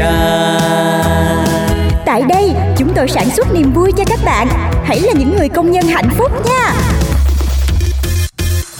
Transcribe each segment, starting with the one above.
đa. Tại đây, chúng tôi sản xuất niềm vui cho các bạn. Hãy là những người công nhân hạnh phúc nha.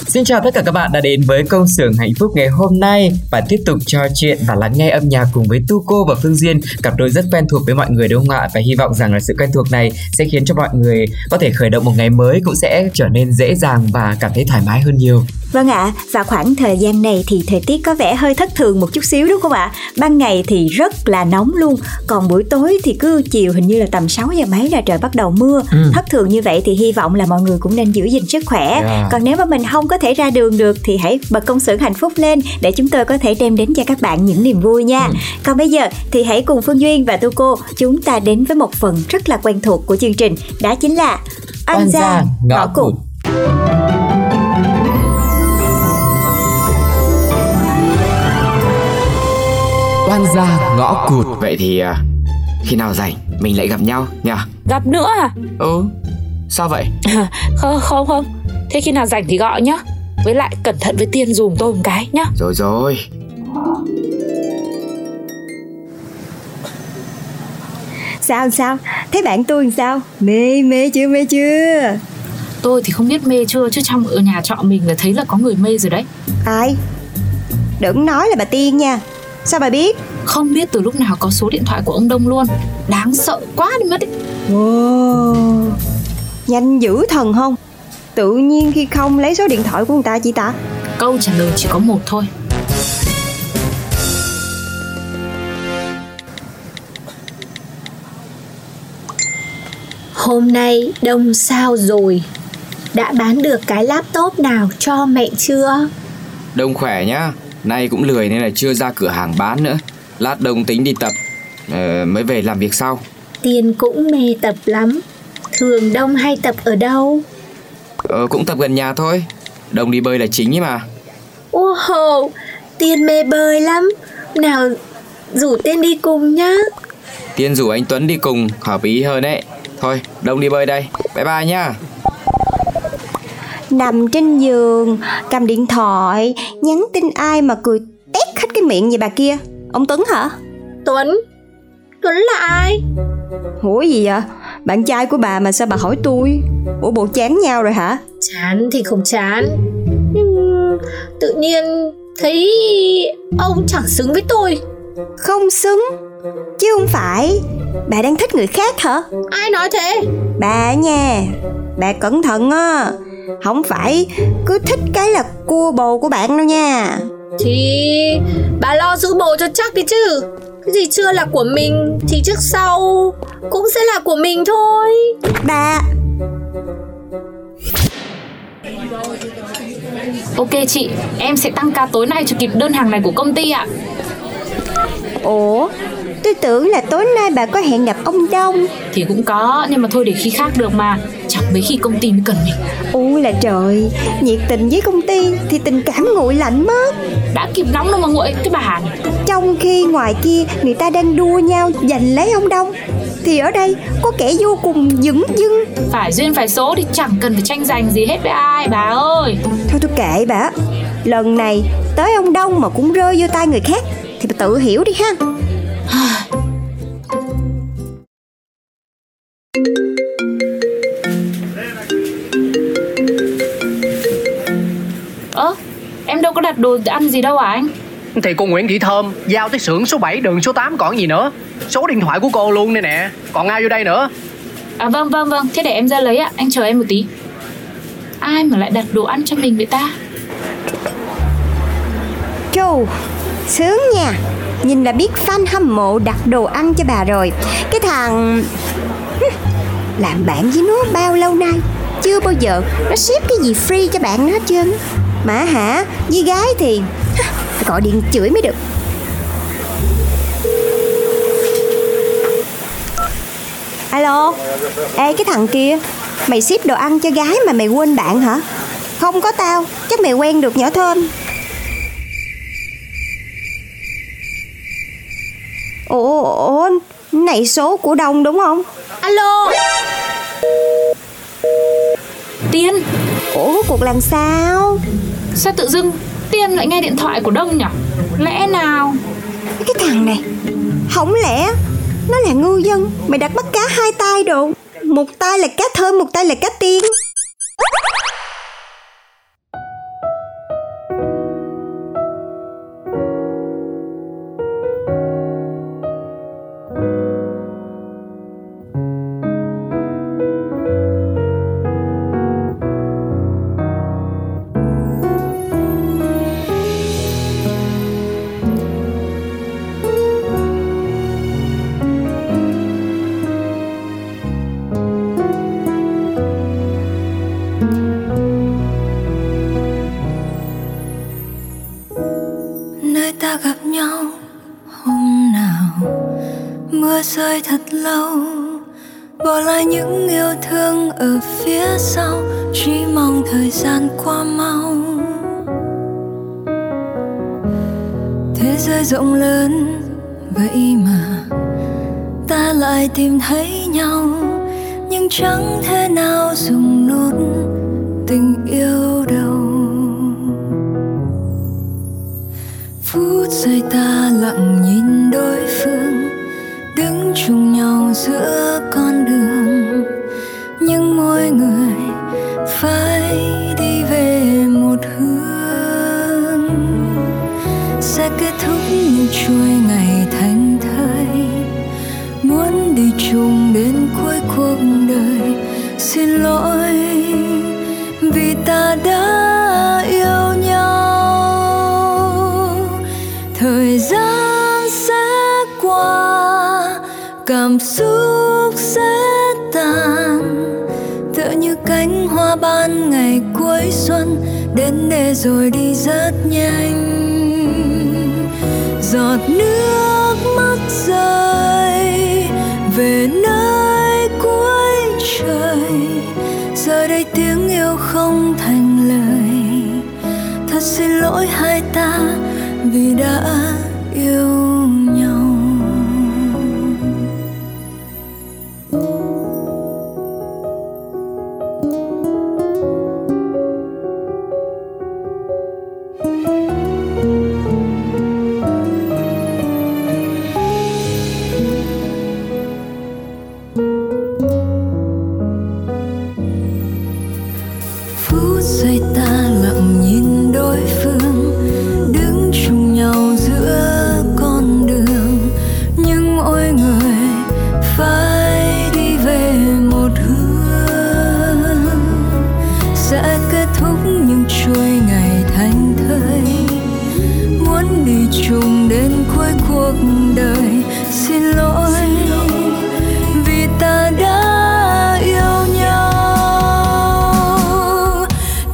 Xin chào tất cả các bạn đã đến với công xưởng hạnh phúc ngày hôm nay và tiếp tục trò chuyện và lắng nghe âm nhạc cùng với Tu Cô và Phương Duyên, cặp đôi rất quen thuộc với mọi người đúng không ạ? Và hy vọng rằng là sự quen thuộc này sẽ khiến cho mọi người có thể khởi động một ngày mới cũng sẽ trở nên dễ dàng và cảm thấy thoải mái hơn nhiều. Vâng ạ, và khoảng thời gian này thì thời tiết có vẻ hơi thất thường một chút xíu đúng không ạ? Ban ngày thì rất là nóng luôn, còn buổi tối thì cứ chiều hình như là tầm 6 giờ mấy là trời bắt đầu mưa. Ừ. Thất thường như vậy thì hy vọng là mọi người cũng nên giữ gìn sức khỏe. Yeah. Còn nếu mà mình không có thể ra đường được thì hãy bật công xưởng hạnh phúc lên để chúng tôi có thể đem đến cho các bạn những niềm vui nha. Ừ. Còn bây giờ thì hãy cùng Phương Duyên và Tu Cô chúng ta đến với một phần rất là quen thuộc của chương trình, đó chính là Oan gia, ngõ cụt. Oan gia ngõ cụt vậy thì à, khi nào rảnh mình lại gặp nhau nha Gặp nữa à? ừ sao vậy Không không không Thế khi nào rảnh thì gọi nhá Với lại cẩn thận với tiên dùm tôi một cái nhá rồi rồi Sao sao? Thế bạn tôi làm sao? Mê mê chưa mê chưa? Tôi thì không biết mê chưa Chứ trong ở nhà trọ mình là thấy là có người mê rồi đấy Ai? Đừng nói là bà Tiên nha Sao bà biết? Không biết từ lúc nào có số điện thoại của ông Đông luôn Đáng sợ quá đi mất. Ồ, nhanh dữ thần không? Tự nhiên khi không lấy số điện thoại của người ta chị ta Câu trả lời chỉ có một thôi Hôm nay đông sao rồi Đã bán được cái laptop nào cho mẹ chưa? đông khỏe nhá nay cũng lười nên là chưa ra cửa hàng bán nữa lát đông tính đi tập ờ, mới về làm việc sau. Tiên cũng mê tập lắm. Thường đông hay tập ở đâu? ờ, cũng tập gần nhà thôi. Đông đi bơi là chính ấy mà. Wow, Tiên mê bơi lắm. Nào rủ Tiên đi cùng nhá. Tiên rủ anh tuấn đi cùng hợp ý hơn đấy thôi đông đi bơi đây. Bye bye nhá. Nằm trên giường Cầm điện thoại Nhắn tin ai mà cười tét hết cái miệng vậy bà kia Ông Tuấn hả? Tuấn Tuấn là ai? Ủa gì vậy? Bạn trai của bà mà sao bà hỏi tôi? Ủa bộ chán nhau rồi hả? Chán thì không chán Nhưng tự nhiên thấy ông chẳng xứng với tôi Không xứng Chứ không phải Bà đang thích người khác hả? Ai nói thế? Bà nha Bà cẩn thận á Không phải cứ thích cái là cua bồ của bạn đâu nha Thì bà lo giữ bồ cho chắc đi chứ. Cái gì chưa là của mình Thì trước sau Cũng sẽ là của mình thôi. Bà. Ok chị Em sẽ tăng ca tối nay cho kịp đơn hàng này của công ty ạ. Ủa Tôi tưởng là tối nay bà có hẹn gặp ông Đông. Thì cũng có Nhưng mà thôi để khi khác được mà. Chẳng mấy khi công ty mới cần mình. Ui là trời Nhiệt tình với công ty Thì tình cảm nguội lạnh mất. Đã kịp nóng đâu mà nguội Cái bà này Trong khi ngoài kia Người ta đang đua nhau giành lấy ông Đông. Thì ở đây có kẻ vô cùng dững dưng. Phải duyên phải số thì chẳng cần phải tranh giành gì hết với ai bà ơi. Thôi tôi kệ bà. Lần này tới ông Đông mà cũng rơi vô tay người khác Thì bà tự hiểu đi ha đồ ăn gì đâu à anh? Thì cô Nguyễn Thị Thơm giao tới xưởng số 7 đường số 8 còn gì nữa. Số điện thoại của cô luôn đây nè. Còn ai vô đây nữa? À vâng vâng vâng. Thế để em ra lấy ạ. Anh chờ em một tí. Ai mà lại đặt đồ ăn cho mình vậy ta? Chù, sướng nha. Nhìn là biết fan hâm mộ đặt đồ ăn cho bà rồi. Cái thằng Làm bạn với nó bao lâu nay? Chưa bao giờ nó ship cái gì free cho bạn nó hết trơn Mà hả? Với gái thì Phải gọi điện chửi mới được. Alo Ê cái thằng kia Mày ship đồ ăn cho gái mà mày quên bạn hả? Không có tao Chắc mày quen được nhỏ thơm. Ủa, ủa này số của Đông đúng không? Alo. Tiên. Ủa cuộc làm sao Sao tự dưng Tiên lại nghe điện thoại của Đông nhỉ? Lẽ nào? Cái thằng này, Không lẽ Nó là ngư dân Mày đặt bắt cá hai tay đồ? Một tay là cá thơm, Một tay là cá tiên. Mưa thật lâu. Bỏ lại những yêu thương ở phía sau, chỉ mong thời gian qua mau. Thế giới rộng lớn, vậy mà ta lại tìm thấy nhau. Nhưng chẳng thể nào dùng nốt tình yêu giữa con đường. Nhưng mỗi người phải đi về một hướng. Sẽ kết thúc như trôi ngày thành thơi. Muốn đi chung đến cuối cuộc đời. Xin lỗi vì ta đã yêu nhau. Thời gian sẽ qua, cảm xúc đến để rồi đi rất nhanh. Giọt nước mắt rơi về nơi cuối trời. Giờ đây tiếng yêu không thành lời. Thật xin lỗi hai ta vì đã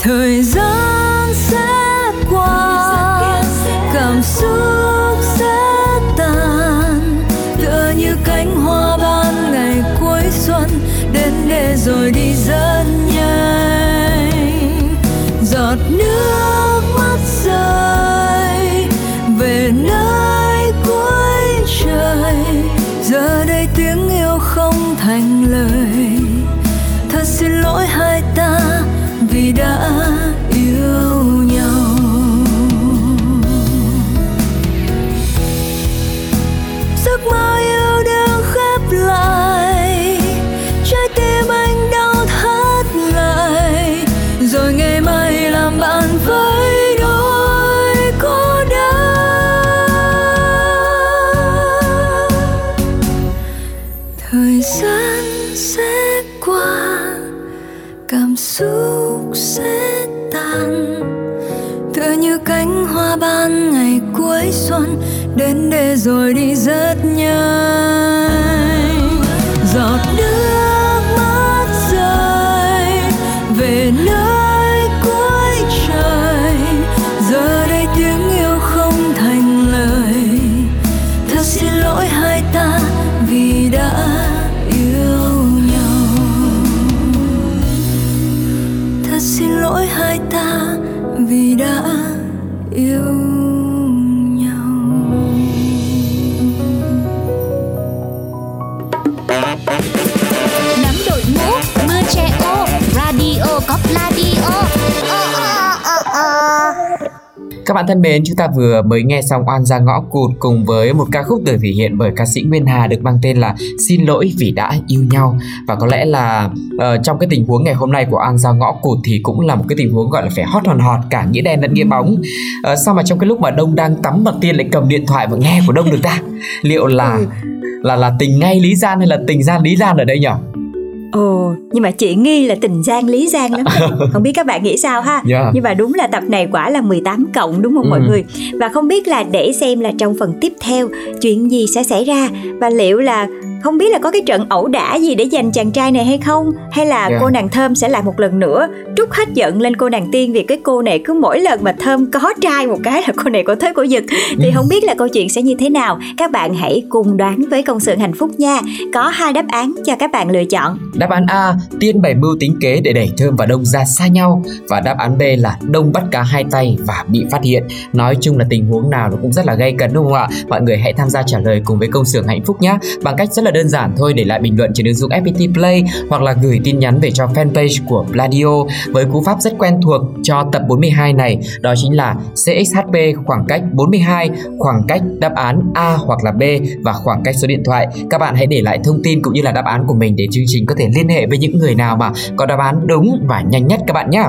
thời gian thời gian sẽ qua, cảm xúc sẽ tan. Tựa như cánh hoa ban ngày cuối xuân, đến để rồi đi rất nhanh. Giọt nước Các bạn thân mến, chúng ta vừa mới nghe xong oan ra ngõ cụt cùng với một ca khúc được thể hiện bởi ca sĩ Nguyên Hà được mang tên là Xin lỗi vì đã yêu nhau và có lẽ là uh, trong cái tình huống ngày hôm nay của oan ra ngõ cụt thì cũng là một cái tình huống gọi là phải hot hòn hot cả nghĩa đen lẫn nghĩa bóng. Uh, sao mà trong cái lúc mà Đông đang tắm mặt tiên lại cầm điện thoại và nghe của Đông được ta? Liệu là là là tình ngay lý gian hay là tình gian lý gian ở đây nhỉ? Ồ, nhưng mà chị nghi là tình giang lý giang lắm Không biết các bạn nghĩ sao ha Yeah. Nhưng mà đúng là tập này quả là 18 cộng đúng không mọi Ừ. người Và không biết là để xem là trong phần tiếp theo Chuyện gì sẽ xảy ra Và liệu là không biết là có cái trận ẩu đả gì để giành chàng trai này hay không Hay là Yeah. cô nàng Thơm sẽ lại một lần nữa Trút hết giận lên cô nàng Tiên Vì cái cô này cứ mỗi lần mà Thơm có trai một cái là cô này có thế cô giật Thì không biết là câu chuyện sẽ như thế nào Các bạn hãy cùng đoán với công sự hạnh phúc nha Có hai đáp án cho các bạn lựa chọn Đáp án A, Tiên bày mưu tính kế để đẩy Thơm và Đông ra xa nhau và đáp án B là Đông bắt cá hai tay và bị phát hiện. Nói chung là tình huống nào nó cũng rất là gay cấn đúng không ạ? Mọi người hãy tham gia trả lời cùng với công xưởng hạnh phúc nhé. Bằng cách rất là đơn giản thôi, để lại bình luận trên ứng dụng FPT Play hoặc là gửi tin nhắn về cho fanpage của Pladio với cú pháp rất quen thuộc cho tập 42 này, đó chính là CXHP khoảng cách 42 khoảng cách đáp án A hoặc là B và khoảng cách số điện thoại. Các bạn hãy để lại thông tin cũng như là đáp án của mình để chương trình có thể liên hệ với những người nào mà có đáp án đúng và nhanh nhất các bạn nhé.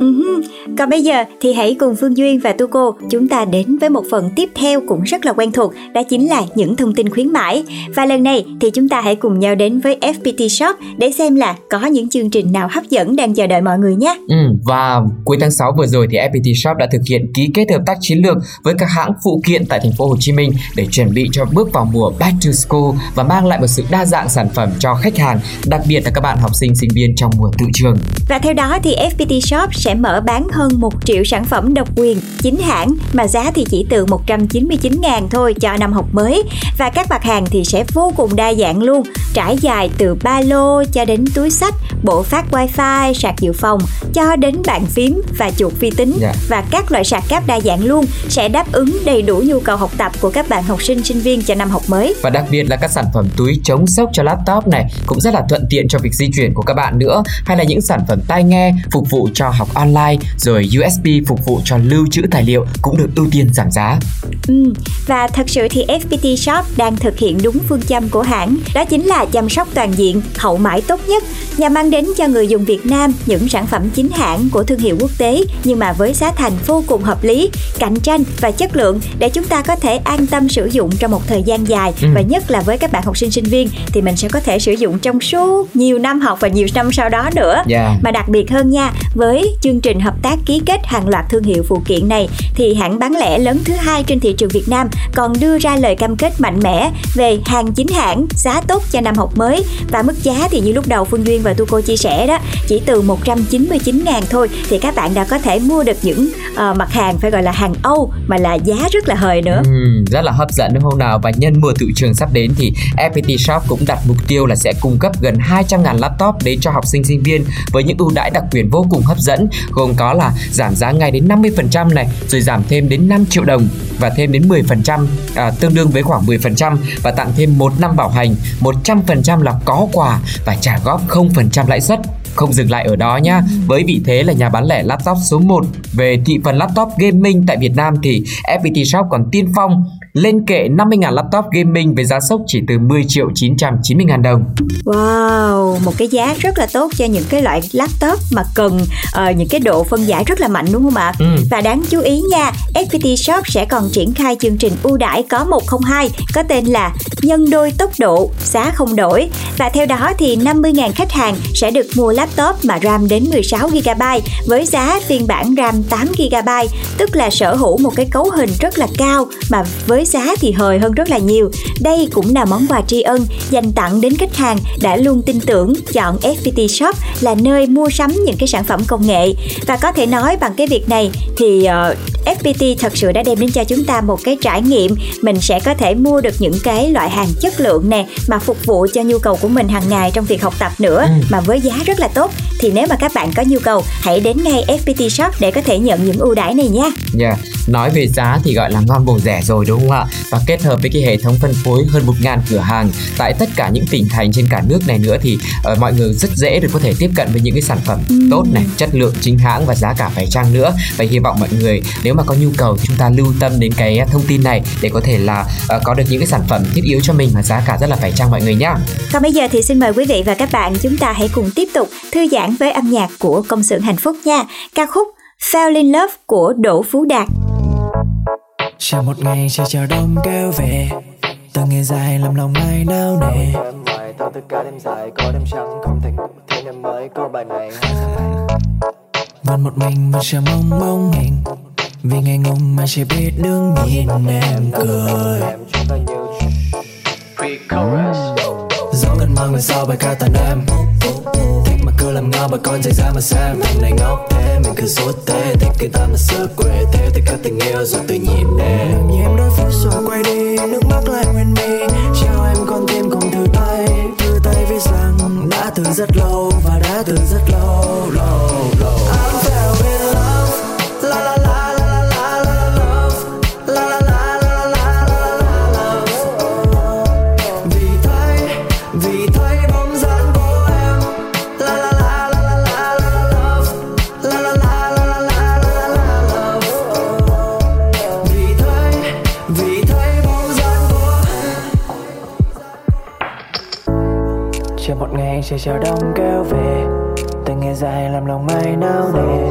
Ừm, Còn bây giờ thì hãy cùng Phương Duyên và Tu Cô chúng ta đến với một phần tiếp theo cũng rất là quen thuộc, đó chính là những thông tin khuyến mãi. Và lần này thì chúng ta hãy cùng nhau đến với FPT Shop để xem là có những chương trình nào hấp dẫn đang chờ đợi mọi người nhé. Ừ, và cuối tháng 6 vừa rồi thì FPT Shop đã thực hiện ký kết hợp tác chiến lược với các hãng phụ kiện tại thành phố Hồ Chí Minh để chuẩn bị cho bước vào mùa Back to School và mang lại một sự đa dạng sản phẩm cho khách hàng, đặc biệt là các bạn học sinh sinh viên trong mùa tự trường. Và theo đó thì FPT Shop sẽ mở bán hơn 1 triệu sản phẩm độc quyền chính hãng mà giá thì chỉ từ 199.000 thôi cho năm học mới. Và các mặt hàng thì sẽ vô cùng đa dạng luôn trải dài từ ba lô cho đến túi sách bộ phát wifi sạc dự phòng cho đến bàn phím và chuột vi tính. Dạ. và các loại sạc cáp đa dạng luôn sẽ đáp ứng đầy đủ nhu cầu học tập của các bạn học sinh sinh viên cho năm học mới. Và đặc biệt là các sản phẩm túi chống sốc cho laptop này cũng rất là thuận tiện cho việc di chuyển của các bạn nữa hay là những sản phẩm tai nghe phục vụ cho học online rồi USB phục vụ cho lưu trữ tài liệu cũng được ưu tiên giảm giá. Ừ, và thật sự thì FPT Shop đang thực hiện đúng phương châm của hãng, đó chính là chăm sóc toàn diện, hậu mãi tốt nhất, nhằm mang đến cho người dùng Việt Nam những sản phẩm chính hãng của thương hiệu quốc tế nhưng mà với giá thành vô cùng hợp lý, cạnh tranh và chất lượng để chúng ta có thể an tâm sử dụng trong một thời gian dài Ừ. và nhất là với các bạn học sinh sinh viên thì mình sẽ có thể sử dụng trong suốt nhiều năm học và nhiều năm sau đó nữa. Yeah. Mà đặc biệt hơn nha, với chương chương trình hợp tác ký kết hàng loạt thương hiệu phụ kiện này thì hãng bán lẻ lớn thứ hai trên thị trường Việt Nam còn đưa ra lời cam kết mạnh mẽ về hàng chính hãng, giá tốt cho năm học mới. Và mức giá thì như lúc đầu Phương Duyên và Tu Cô chia sẻ đó, chỉ từ 199 ngàn thôi thì các bạn đã có thể mua được những uh, mặt hàng phải gọi là hàng Âu mà là giá rất là hời nữa. Ừ, rất là hấp dẫn đúng không nào? Và nhân mùa tự trường sắp đến thì FPT Shop cũng đặt mục tiêu là sẽ cung cấp gần 200 ngàn laptop đến cho học sinh sinh viên với những ưu đãi đặc quyền vô cùng hấp dẫn gồm có là giảm giá ngay đến 50% này rồi giảm thêm đến 5 triệu đồng và thêm đến 10% à, tương đương với khoảng 10% và tặng thêm 1 năm bảo hành. 100% là có quà và trả góp 0% lãi suất. Không dừng lại ở đó nhá với vị thế là nhà bán lẻ laptop số 1 về thị phần laptop gaming tại Việt Nam thì FPT Shop còn tiên phong lên kệ 50.000 laptop gaming với giá sốc chỉ từ 10 triệu 990 ngàn đồng. Wow, một cái giá rất là tốt cho những cái loại laptop mà cần uh, những cái độ phân giải rất là mạnh đúng không ạ? Ừ. Và đáng chú ý nha, FPT Shop sẽ còn triển khai chương trình ưu đãi có 102 có tên là nhân đôi tốc độ, giá không đổi. Và theo đó thì 50.000 khách hàng sẽ được mua laptop mà RAM đến 16GB với giá phiên bản RAM 8GB, tức là sở hữu một cái cấu hình rất là cao mà với giá thì hời hơn rất là nhiều. Đây cũng là món quà tri ân dành tặng đến khách hàng đã luôn tin tưởng chọn FPT Shop là nơi mua sắm những cái sản phẩm công nghệ và có thể nói bằng cái việc này thì uh, ờ, FPT thật sự đã đem đến cho chúng ta một cái trải nghiệm mình sẽ có thể mua được những cái loại hàng chất lượng nè mà phục vụ cho nhu cầu của mình hàng ngày trong việc học tập nữa ừ. mà với giá rất là tốt thì nếu mà các bạn có nhu cầu hãy đến ngay FPT Shop để có thể nhận những ưu đãi này nha. Dạ, yeah. Nói về giá thì gọi là ngon bổ rẻ rồi đúng không ạ? Và kết hợp với cái hệ thống phân phối hơn 1.000 cửa hàng tại tất cả những tỉnh thành trên cả nước này nữa thì uh, mọi người rất dễ được có thể tiếp cận với những cái sản phẩm ừ. tốt này, chất lượng chính hãng và giá cả phải chăng nữa. Và hy vọng mọi người nếu mà có nhu cầu thì chúng ta lưu tâm đến cái thông tin này để có thể là uh, có được những cái sản phẩm thiết yếu cho mình mà giá cả rất là phải chăng mọi người nhé. Còn bây giờ thì xin mời quý vị và các bạn chúng ta hãy cùng tiếp tục thư giãn với âm nhạc của công xưởng hạnh phúc nha. Ca khúc Fell in Love của Đỗ Phú Đạt. Chờ một ngày trời chào đông kêu về Từng ngày dài làm lòng ai nao nề. Thao tất cả đêm dài có đêm trắng không thành Thế nên mới có bài này Vẫn một mình vẫn chờ mong mong hình. Vì ngày ngùng mà chỉ biết đứng nhìn em cười. Gió gần mang về sau bài ca tàn em cứ làm ngơ mà con chạy ra mà xem. Thằng này ngốc thế mình cứ sốt thế thích người ta mà sợ quê thế. Tất cả tình yêu rồi tự nhìn em. Nhìn em đôi phút rồi quay đi, nước mắt lại nguyên mi. Trao em con tim cùng thư tay. Thư tay viết rằng đã từ rất lâu và đã từ rất lâu lâu. Trời chào đông kéo về. Từng ngày dài làm lòng mai nao nề.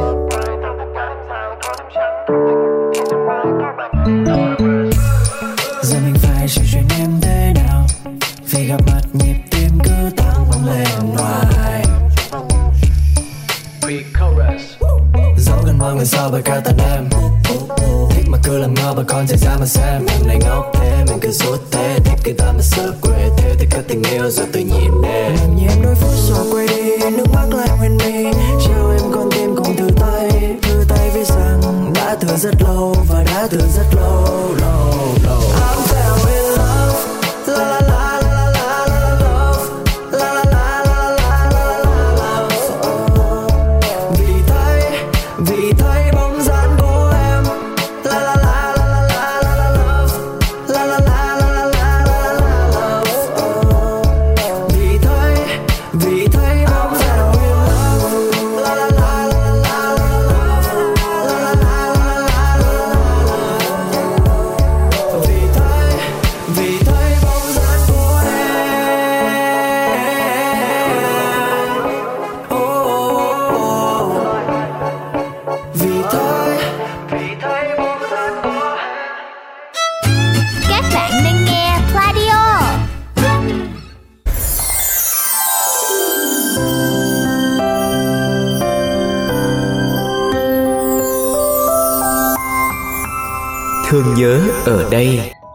Giờ mình phải trò chuyện em thế nào? Vì gặp mặt nhịp tim cứ tăng lên hoài. Dẫu gần mọi người sau bài ca tận em cứ làm ngơ bà con chạy ra mà xem em này ngốc thế mình cứ suốt thế thích người ta mà sợ quê thế tất cả tình yêu rồi tự nhìn em làm như em đôi phút rồi quay đi nước mắt lại nguyên mi trao em con tim cùng từ tay từ tay vì rằng đã từ rất lâu và đã từ rất lâu lâu lâu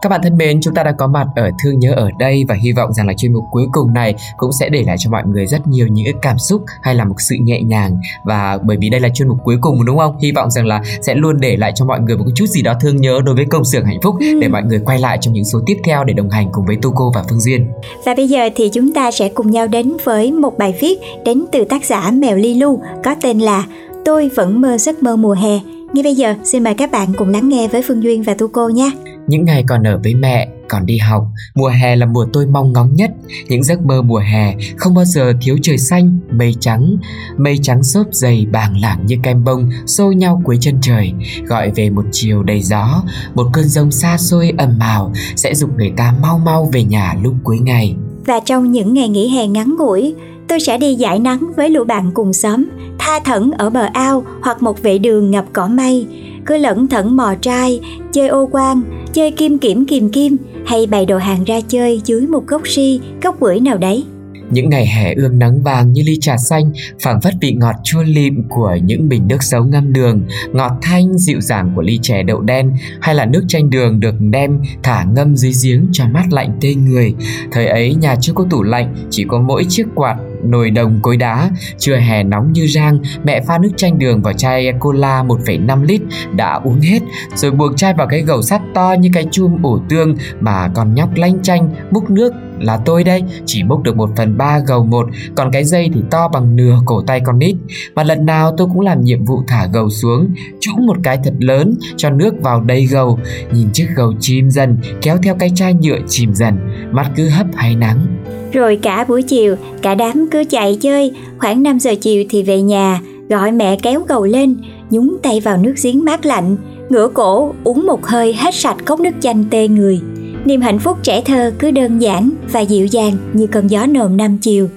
các bạn thân mến, chúng ta đã có mặt ở Thương Nhớ ở đây và hy vọng rằng là chuyên mục cuối cùng này cũng sẽ để lại cho mọi người rất nhiều những cảm xúc hay là một sự nhẹ nhàng và bởi vì đây là chuyên mục cuối cùng đúng không? Hy vọng rằng là sẽ luôn để lại cho mọi người một chút gì đó thương nhớ đối với công xưởng hạnh phúc ừ. để mọi người quay lại trong những số tiếp theo để đồng hành cùng với Tuco và Phương Duyên. Và bây giờ thì chúng ta sẽ cùng nhau đến với một bài viết đến từ tác giả Mèo Ly Lu có tên là Tôi vẫn mơ giấc mơ mùa hè ngay bây giờ, xin mời các bạn cùng lắng nghe với Phương Duyên và Tu Cô nha. Những ngày còn ở với mẹ, còn đi học, mùa hè là mùa tôi mong ngóng nhất. Những giấc mơ mùa hè không bao giờ thiếu trời xanh, mây trắng. Mây trắng xốp dày bàng lảng như kem bông xô nhau cuối chân trời, gọi về một chiều đầy gió, một cơn rông xa xôi ầm ào sẽ dục người ta mau mau về nhà lúc cuối ngày. Và trong những ngày nghỉ hè ngắn ngủi, tôi sẽ đi giải nắng với lũ bạn cùng xóm, tha thẩn ở bờ ao hoặc một vệ đường ngập cỏ mây, cứ lẩn thẩn mò trai, chơi ô quan, chơi kim kiểm kìm kim hay bày đồ hàng ra chơi dưới một gốc si, gốc bưởi nào đấy. Những ngày hè ươm nắng vàng như ly trà xanh, phảng phất vị ngọt chua lịm của những bình nước sấu ngâm đường, ngọt thanh dịu dàng của ly chè đậu đen hay là nước chanh đường được đem thả ngâm dưới giếng cho mát lạnh tê người. Thời ấy nhà chưa có tủ lạnh, chỉ có mỗi chiếc quạt nồi đồng cối đá, trưa hè nóng như rang, mẹ pha nước chanh đường vào chai cola 1,5 lít đã uống hết, rồi buộc chai vào cái gầu sắt to như cái chum ủ tương mà còn nhóc lanh chanh múc nước là tôi đây chỉ múc được một phần ba gầu một còn cái dây thì to bằng nửa cổ tay con nít. Và lần nào tôi cũng làm nhiệm vụ thả gầu xuống trũng một cái thật lớn cho nước vào đầy gầu nhìn chiếc gầu chìm dần kéo theo cái chai nhựa chìm dần mắt cứ hấp hay nắng rồi cả buổi chiều, cả đám cứ chạy chơi, khoảng 5 giờ chiều thì về nhà, gọi mẹ kéo cầu lên, nhúng tay vào nước giếng mát lạnh, ngửa cổ uống một hơi hết sạch cốc nước chanh tê người. Niềm hạnh phúc trẻ thơ cứ đơn giản và dịu dàng như cơn gió nồm năm chiều.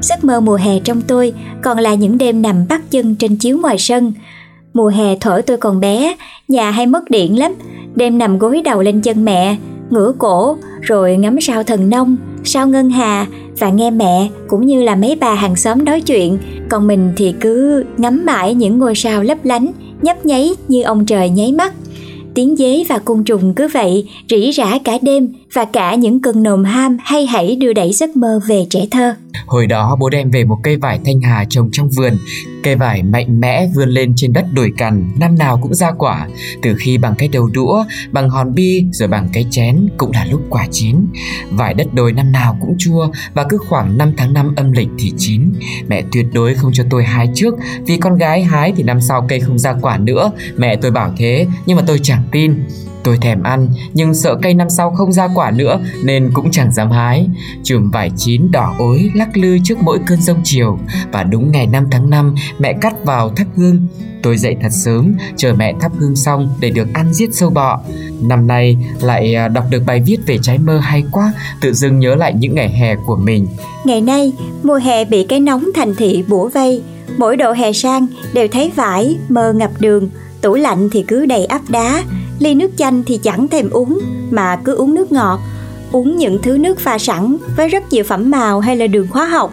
Giấc mơ mùa hè trong tôi còn là những đêm nằm bắt chân trên chiếu ngoài sân. Mùa hè thổi tôi còn bé, nhà hay mất điện lắm, đêm nằm gối đầu lên chân mẹ, ngửa cổ rồi ngắm sao thần nông, sao ngân hà và nghe mẹ cũng như là mấy bà hàng xóm nói chuyện, còn mình thì cứ ngắm mãi những ngôi sao lấp lánh, nhấp nháy như ông trời nháy mắt. Tiếng dế và côn trùng cứ vậy rỉ rả cả đêm và cả những cơn nồm ham hay hãy đưa đẩy giấc mơ về trẻ thơ. Hồi đó bố đem về một cây vải thanh hà trồng trong vườn. Cây vải mạnh mẽ vươn lên trên đất đồi cằn Năm nào cũng ra quả. Từ khi bằng cái đầu đũa, bằng hòn bi Rồi bằng cái chén cũng là lúc quả chín. Vải đất đồi năm nào cũng chua Và cứ khoảng 5 tháng 5 âm lịch thì chín. Mẹ tuyệt đối không cho tôi hái trước Vì con gái hái thì năm sau cây không ra quả nữa. Mẹ tôi bảo thế Nhưng mà tôi chẳng tin. Tôi thèm ăn nhưng sợ cây năm sau không ra quả nữa nên cũng chẳng dám hái. Chùm vải chín đỏ ối lắc lư trước mỗi cơn rông chiều và đúng ngày 5 tháng 5 mẹ cắt vào thắp hương. Tôi dậy thật sớm chờ mẹ thắp hương xong để được ăn giết sâu bọ. Năm nay lại à, đọc được bài viết về trái mơ hay quá, tự dưng nhớ lại những ngày hè của mình. Ngày nay, mùa hè bị cái nóng thành thị bủa vây, mỗi độ hè sang đều thấy vải mơ ngập đường, tủ lạnh thì cứ đầy ắp đá, ly nước chanh thì chẳng thèm uống, mà cứ uống nước ngọt. Uống những thứ nước pha sẵn với rất nhiều phẩm màu hay là đường hóa học.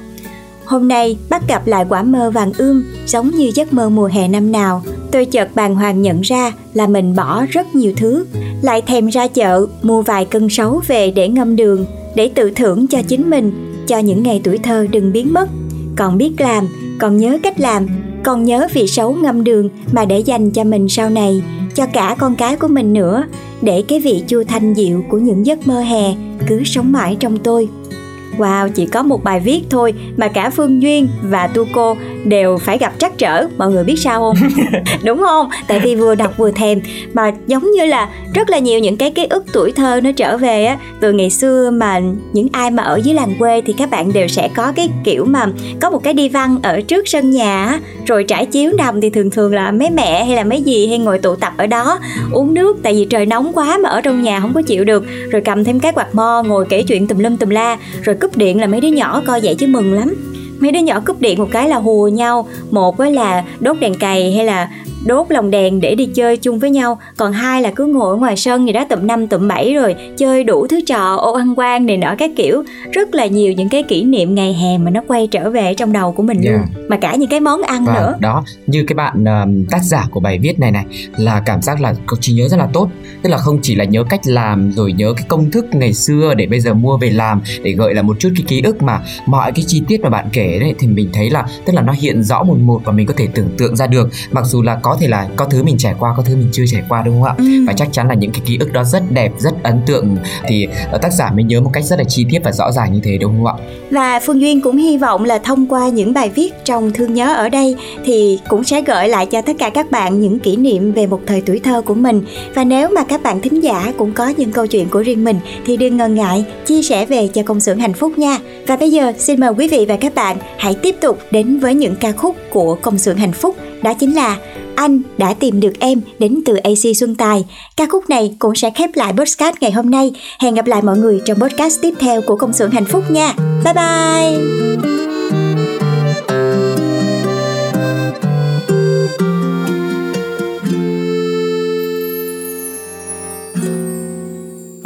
Hôm nay bắt gặp lại quả mơ vàng ươm, giống như giấc mơ mùa hè năm nào. Tôi chợt bàng hoàng nhận ra là mình bỏ rất nhiều thứ, lại thèm ra chợ mua vài cân sấu về để ngâm đường, để tự thưởng cho chính mình, cho những ngày tuổi thơ đừng biến mất. Còn biết làm, còn nhớ cách làm, còn nhớ vị sấu ngâm đường mà để dành cho mình sau này cho cả con cái của mình nữa, để cái vị chua thanh dịu của những giấc mơ hè cứ sống mãi trong tôi. Wow, chỉ có một bài viết thôi mà cả Phương Duyên và Tu Cô đều phải gặp trắc trở. Mọi người biết sao không? Đúng không? Tại vì vừa đọc vừa thèm mà giống như là rất là nhiều những cái ký ức tuổi thơ nó trở về á từ ngày xưa mà những ai mà ở dưới làng quê thì các bạn đều sẽ có cái kiểu mà có một cái đi văn ở trước sân nhà rồi trải chiếu nằm thì thường thường là mấy mẹ hay là mấy gì hay ngồi tụ tập ở đó uống nước tại vì trời nóng quá mà ở trong nhà không có chịu được rồi cầm thêm cái quạt mo ngồi kể chuyện tùm lum tùm la rồi cúp điện là mấy đứa nhỏ coi vậy chứ mừng lắm. Mấy đứa nhỏ cúp điện một cái là hùa nhau, một với là đốt đèn cày hay là đốt lồng đèn để đi chơi chung với nhau. Còn hai là cứ ngồi ở ngoài sân gì đó tụm năm tụm bảy rồi chơi đủ thứ trò ô ăn quan này nọ các kiểu. Rất là nhiều những cái kỷ niệm ngày hè mà nó quay trở về trong đầu của mình yeah. luôn mà cả những cái món ăn và nữa. đó. Như cái bạn uh, tác giả của bài viết này này là cảm giác là có trí nhớ rất là tốt. Tức là không chỉ là nhớ cách làm rồi nhớ cái công thức ngày xưa để bây giờ mua về làm để gợi là một chút cái ký ức mà mọi cái chi tiết mà bạn kể đấy thì mình thấy là tức là nó hiện rõ một một và mình có thể tưởng tượng ra được. Mặc dù là có có thể là có thứ mình trải qua có thứ mình chưa trải qua đúng không ạ? Ừ. và chắc chắn là những cái ký ức đó rất đẹp rất ấn tượng. Thì ờ, tác giả mới nhớ một cách rất là chi tiết và rõ ràng như thế đúng không ạ? Và phương duyên cũng hy vọng là thông qua những bài viết trong thương nhớ ở đây thì cũng sẽ gợi lại cho tất cả các bạn những kỷ niệm về một thời tuổi thơ của mình. Và nếu mà các bạn thính giả cũng có những câu chuyện của riêng mình thì đừng ngần ngại chia sẻ về cho công xưởng hạnh phúc nha. Và bây giờ xin mời quý vị và các bạn hãy tiếp tục đến với những ca khúc của công xưởng hạnh phúc đó chính là anh đã tìm được em đến từ AC Xuân Tài. Ca khúc này cũng sẽ khép lại podcast ngày hôm nay. Hẹn gặp lại mọi người trong podcast tiếp theo của Công xưởng Hạnh Phúc nha. Bye bye!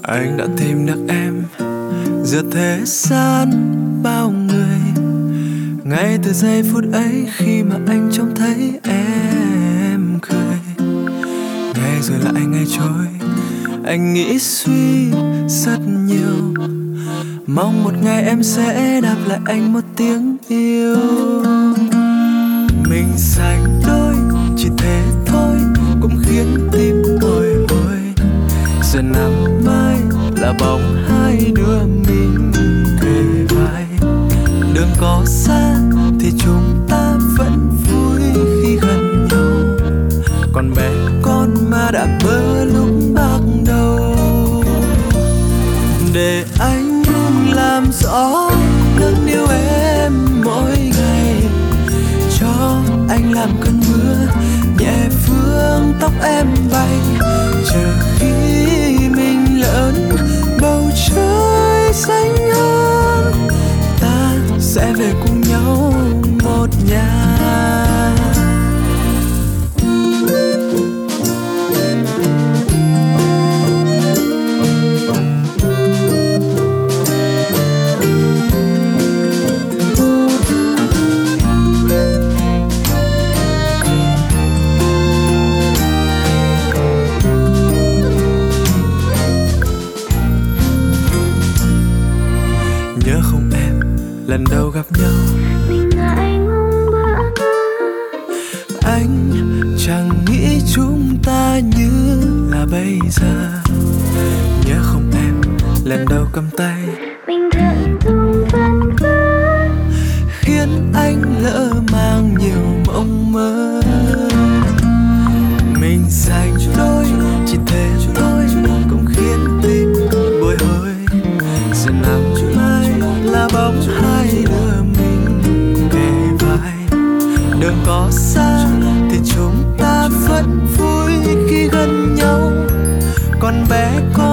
Anh đã tìm được em giữa thế gian bao người ngay từ giây phút ấy khi mà anh trông thấy em ngày rồi lại ngày trôi anh nghĩ suy rất nhiều mong một ngày em sẽ đáp lại anh một tiếng yêu mình dành. đôi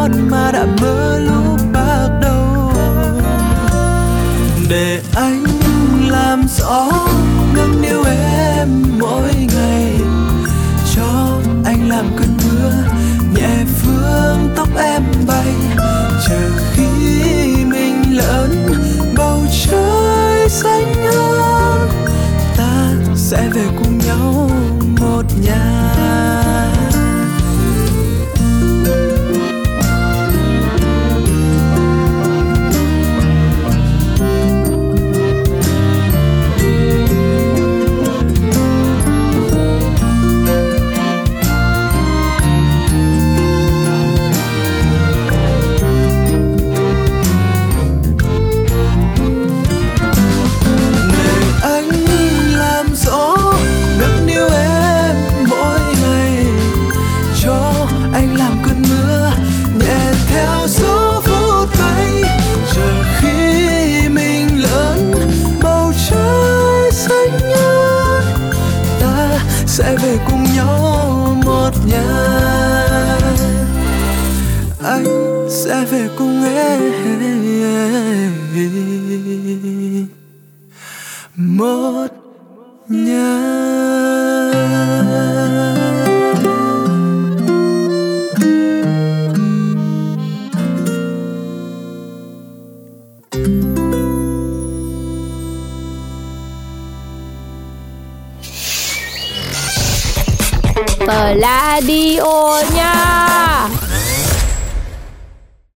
con mà đã mơ